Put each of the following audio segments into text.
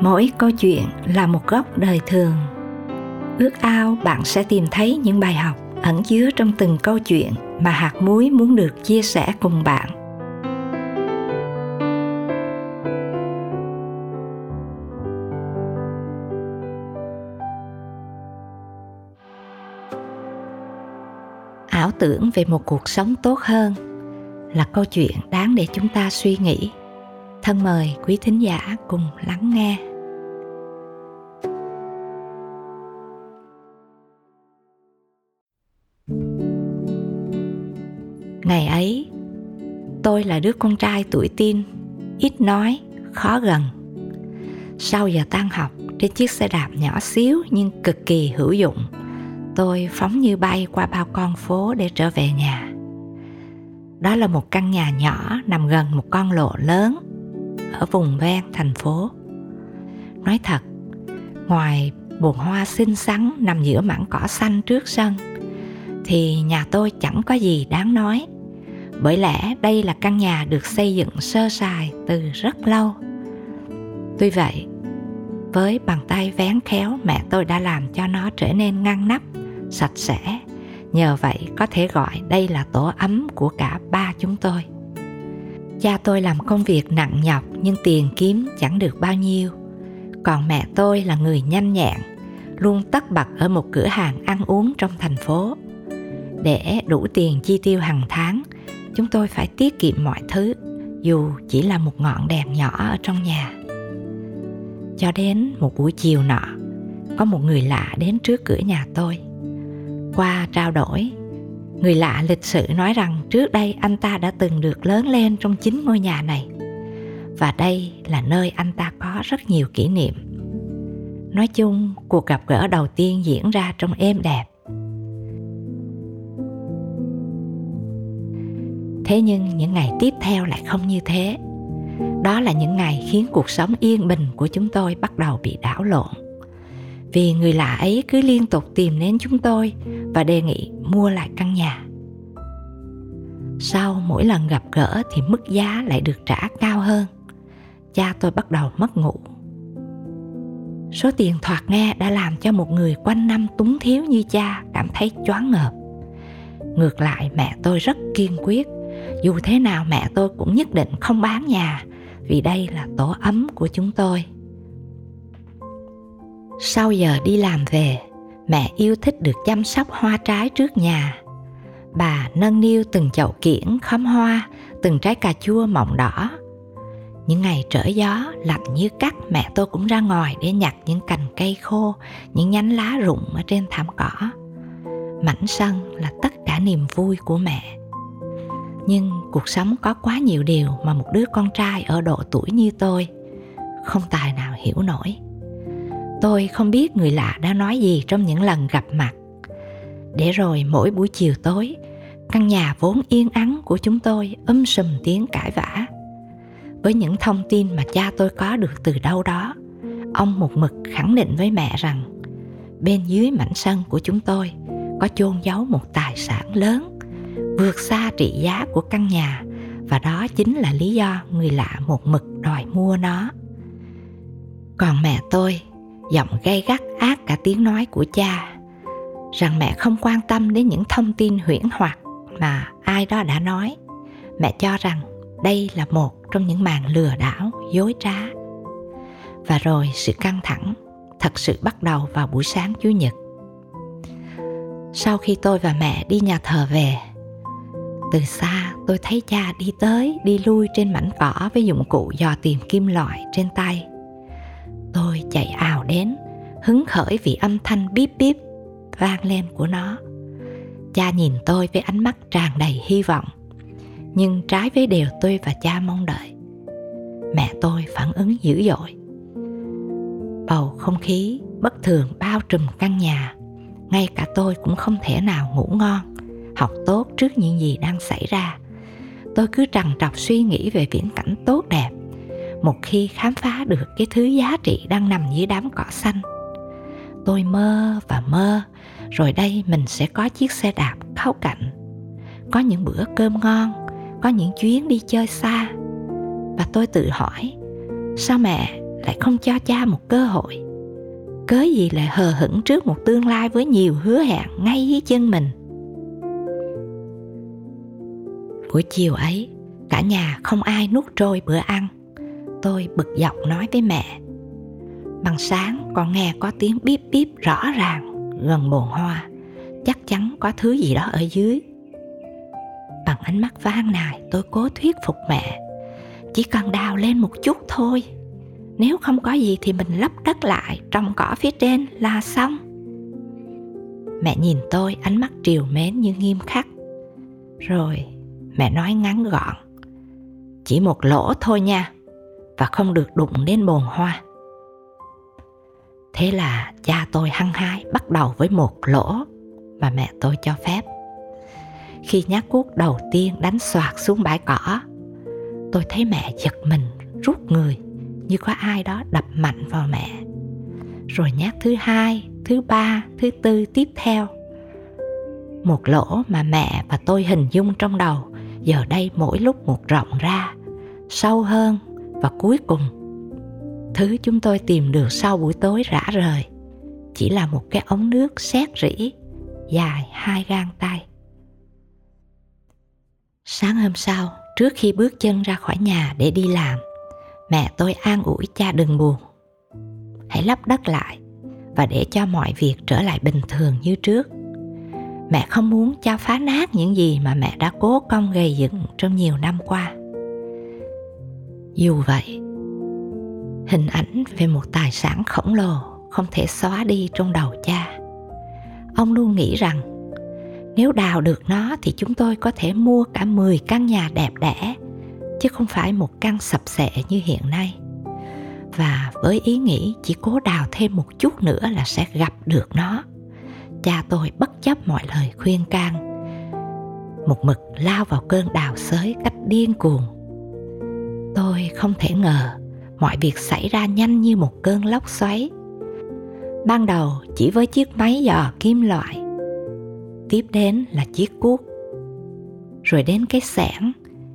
mỗi câu chuyện là một góc đời thường. Ước ao bạn sẽ tìm thấy những bài học ẩn chứa trong từng câu chuyện mà hạt muối muốn được chia sẻ cùng bạn. Ảo tưởng về một cuộc sống tốt hơn là câu chuyện đáng để chúng ta suy nghĩ. Thân mời quý thính giả cùng lắng nghe. Ngày ấy, tôi là đứa con trai tuổi tin ít nói, khó gần. Sau giờ tan học trên chiếc xe đạp nhỏ xíu nhưng cực kỳ hữu dụng, tôi phóng như bay qua bao con phố để trở về nhà. Đó là một căn nhà nhỏ nằm gần một con lộ lớn ở vùng ven thành phố. Nói thật, ngoài bồn hoa xinh xắn nằm giữa mảng cỏ xanh trước sân thì nhà tôi chẳng có gì đáng nói. Bởi lẽ đây là căn nhà được xây dựng sơ sài từ rất lâu. Tuy vậy, với bàn tay vén khéo mẹ tôi đã làm cho nó trở nên ngăn nắp, sạch sẽ, nhờ vậy có thể gọi đây là tổ ấm của cả ba chúng tôi. Cha tôi làm công việc nặng nhọc nhưng tiền kiếm chẳng được bao nhiêu. Còn mẹ tôi là người nhanh nhẹn, luôn tất bật ở một cửa hàng ăn uống trong thành phố để đủ tiền chi tiêu hàng tháng. Chúng tôi phải tiết kiệm mọi thứ, dù chỉ là một ngọn đèn nhỏ ở trong nhà. Cho đến một buổi chiều nọ, có một người lạ đến trước cửa nhà tôi. Qua trao đổi, người lạ lịch sự nói rằng trước đây anh ta đã từng được lớn lên trong chính ngôi nhà này. Và đây là nơi anh ta có rất nhiều kỷ niệm. Nói chung, cuộc gặp gỡ đầu tiên diễn ra trong êm đẹp. Thế nhưng những ngày tiếp theo lại không như thế. Đó là những ngày khiến cuộc sống yên bình của chúng tôi bắt đầu bị đảo lộn. Vì người lạ ấy cứ liên tục tìm đến chúng tôi và đề nghị mua lại căn nhà. Sau mỗi lần gặp gỡ thì mức giá lại được trả cao hơn. Cha tôi bắt đầu mất ngủ. Số tiền thoạt nghe đã làm cho một người quanh năm túng thiếu như cha cảm thấy choáng ngợp. Ngược lại, mẹ tôi rất kiên quyết dù thế nào mẹ tôi cũng nhất định không bán nhà, vì đây là tổ ấm của chúng tôi. Sau giờ đi làm về, mẹ yêu thích được chăm sóc hoa trái trước nhà. Bà nâng niu từng chậu kiển khóm hoa, từng trái cà chua mọng đỏ. Những ngày trở gió, lạnh như cắt, mẹ tôi cũng ra ngoài để nhặt những cành cây khô, những nhánh lá rụng ở trên thảm cỏ. Mảnh sân là tất cả niềm vui của mẹ nhưng cuộc sống có quá nhiều điều mà một đứa con trai ở độ tuổi như tôi không tài nào hiểu nổi. Tôi không biết người lạ đã nói gì trong những lần gặp mặt. Để rồi mỗi buổi chiều tối, căn nhà vốn yên ắng của chúng tôi um sùm tiếng cãi vã. Với những thông tin mà cha tôi có được từ đâu đó, ông một mực khẳng định với mẹ rằng, bên dưới mảnh sân của chúng tôi có chôn giấu một tài sản lớn vượt xa trị giá của căn nhà. Và đó chính là lý do người lạ một mực đòi mua nó. Còn mẹ tôi, giọng gay gắt ác cả tiếng nói của cha. Rằng mẹ không quan tâm đến những thông tin huyễn hoặc mà ai đó đã nói. Mẹ cho rằng đây là một trong những màn lừa đảo, dối trá. Và rồi sự căng thẳng thật sự bắt đầu vào buổi sáng chủ nhật. Sau khi tôi và mẹ đi nhà thờ về từ xa, tôi thấy cha đi tới, đi lui trên mảnh cỏ với dụng cụ dò tìm kim loại trên tay. Tôi chạy ào đến, hứng khởi vì âm thanh bíp bíp vang lên của nó. Cha nhìn tôi với ánh mắt tràn đầy hy vọng, nhưng trái với điều tôi và cha mong đợi, mẹ tôi phản ứng dữ dội. Bầu không khí bất thường bao trùm căn nhà, ngay cả tôi cũng không thể nào ngủ ngon học tốt trước những gì đang xảy ra. Tôi cứ trằn trọc suy nghĩ về viễn cảnh tốt đẹp, một khi khám phá được cái thứ giá trị đang nằm dưới đám cỏ xanh. Tôi mơ và mơ, rồi đây mình sẽ có chiếc xe đạp kháo cạnh. Có những bữa cơm ngon, có những chuyến đi chơi xa. Và tôi tự hỏi, sao mẹ lại không cho cha một cơ hội? Cớ gì lại hờ hững trước một tương lai với nhiều hứa hẹn ngay dưới chân mình? Buổi chiều ấy, cả nhà không ai nuốt trôi bữa ăn. Tôi bực dọc nói với mẹ. Bằng sáng con nghe có tiếng bíp bíp rõ ràng gần bồn hoa. Chắc chắn có thứ gì đó ở dưới. Bằng ánh mắt van nài, tôi cố thuyết phục mẹ. Chỉ cần đào lên một chút thôi. Nếu không có gì thì mình lấp đất lại, trồng cỏ phía trên là xong. Mẹ nhìn tôi, ánh mắt triều mến như nghiêm khắc. Rồi mẹ nói ngắn gọn. Chỉ một lỗ thôi nha, và không được đụng đến bồn hoa. Thế là cha tôi hăng hái bắt đầu với một lỗ mà mẹ tôi cho phép. Khi nhát cuốc đầu tiên đánh xoạt xuống bãi cỏ, tôi thấy mẹ giật mình, rút người như có ai đó đập mạnh vào mẹ. Rồi nhát thứ hai, thứ ba, thứ tư tiếp theo. Một lỗ mà mẹ và tôi hình dung trong đầu giờ đây mỗi lúc một rộng ra, sâu hơn và cuối cùng, thứ chúng tôi tìm được sau buổi tối rã rời, chỉ là một cái ống nước xét rỉ dài hai gang tay. Sáng hôm sau, trước khi bước chân ra khỏi nhà để đi làm, mẹ tôi an ủi cha đừng buồn. Hãy lấp đất lại và để cho mọi việc trở lại bình thường như trước mẹ không muốn cha phá nát những gì mà mẹ đã cố công gây dựng trong nhiều năm qua. Dù vậy, hình ảnh về một tài sản khổng lồ không thể xóa đi trong đầu cha. Ông luôn nghĩ rằng, nếu đào được nó thì chúng tôi có thể mua cả 10 căn nhà đẹp đẽ, chứ không phải một căn sập sệ như hiện nay. Và với ý nghĩ chỉ cố đào thêm một chút nữa là sẽ gặp được nó cha tôi bất chấp mọi lời khuyên can. Một mực lao vào cơn đào xới cách điên cuồng. Tôi không thể ngờ mọi việc xảy ra nhanh như một cơn lốc xoáy. Ban đầu chỉ với chiếc máy dò kim loại, tiếp đến là chiếc cuốc. Rồi đến cái xẻng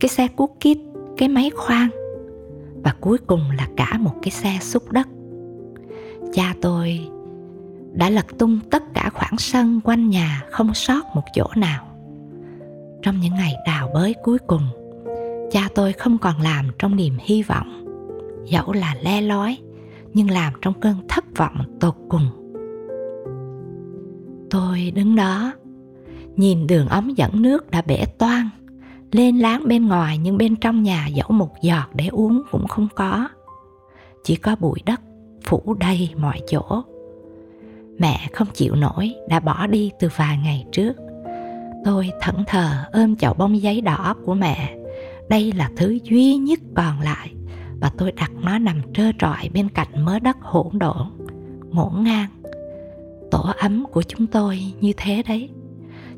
cái xe cuốc kít, cái máy khoan, và cuối cùng là cả một cái xe xúc đất. Cha tôi đã lật tung tất cả khoảng sân quanh nhà không sót một chỗ nào. Trong những ngày đào bới cuối cùng, cha tôi không còn làm trong niềm hy vọng, dẫu là le lói, nhưng làm trong cơn thất vọng tột cùng. Tôi đứng đó, nhìn đường ống dẫn nước đã bể toang, lên láng bên ngoài nhưng bên trong nhà dẫu một giọt để uống cũng không có. Chỉ có bụi đất phủ đầy mọi chỗ mẹ không chịu nổi, đã bỏ đi từ vài ngày trước. Tôi thẫn thờ ôm chậu bông giấy đỏ của mẹ. Đây là thứ duy nhất còn lại và tôi đặt nó nằm trơ trọi bên cạnh mớ đất hỗn độn, ngổn ngang. Tổ ấm của chúng tôi như thế đấy.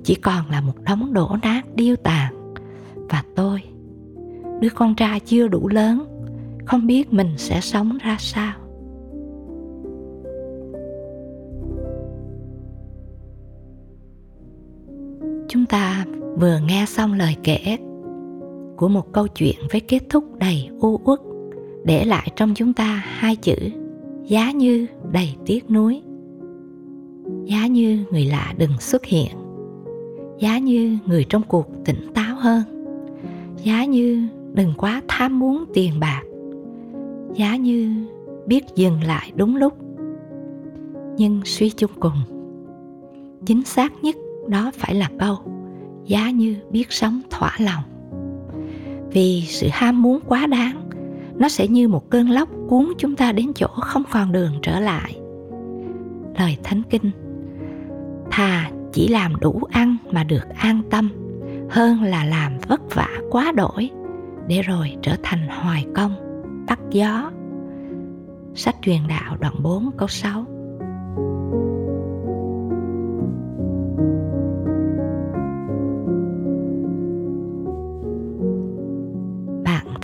Chỉ còn là một đống đổ nát điêu tàn. Và tôi, đứa con trai chưa đủ lớn, không biết mình sẽ sống ra sao. Chúng ta vừa nghe xong lời kể của một câu chuyện với kết thúc đầy u uất. Để lại trong chúng ta hai chữ, giá như đầy tiếc nuối. Giá như người lạ đừng xuất hiện. Giá như người trong cuộc tỉnh táo hơn. Giá như đừng quá tham muốn tiền bạc. Giá như biết dừng lại đúng lúc. Nhưng suy chung cùng, chính xác nhất đó phải là câu giá như biết sống thỏa lòng. Vì sự ham muốn quá đáng, nó sẽ như một cơn lốc cuốn chúng ta đến chỗ không còn đường trở lại. Lời thánh kinh, thà chỉ làm đủ ăn mà được an tâm, hơn là làm vất vả quá đổi, để rồi trở thành hoài công, tắt gió. Sách truyền đạo đoạn 4 câu 6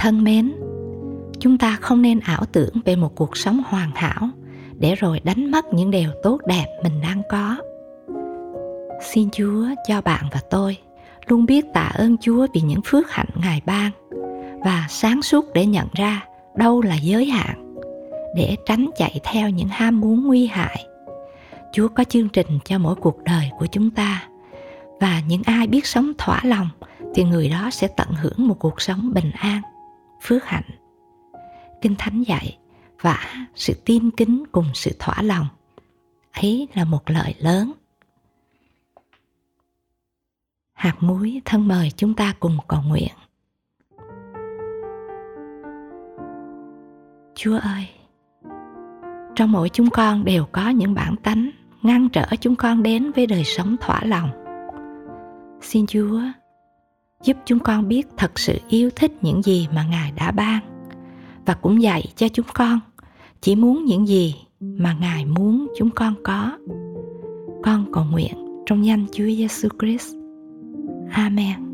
thân mến, chúng ta không nên ảo tưởng về một cuộc sống hoàn hảo để rồi đánh mất những điều tốt đẹp mình đang có. Xin chúa cho bạn và tôi luôn biết tạ ơn chúa vì những phước hạnh ngài ban và sáng suốt để nhận ra đâu là giới hạn để tránh chạy theo những ham muốn nguy hại. Chúa có chương trình cho mỗi cuộc đời của chúng ta và những ai biết sống thỏa lòng thì người đó sẽ tận hưởng một cuộc sống bình an phước hạnh. Kinh thánh dạy, vả sự tin kính cùng sự thỏa lòng. Ấy là một lợi lớn. Hạt muối thân mời chúng ta cùng cầu nguyện. Chúa ơi, trong mỗi chúng con đều có những bản tánh ngăn trở chúng con đến với đời sống thỏa lòng. Xin chúa giúp chúng con biết thật sự yêu thích những gì mà ngài đã ban. Và cũng dạy cho chúng con, chỉ muốn những gì mà ngài muốn chúng con có. Con cầu nguyện trong danh chúa giêsu christ. Amen.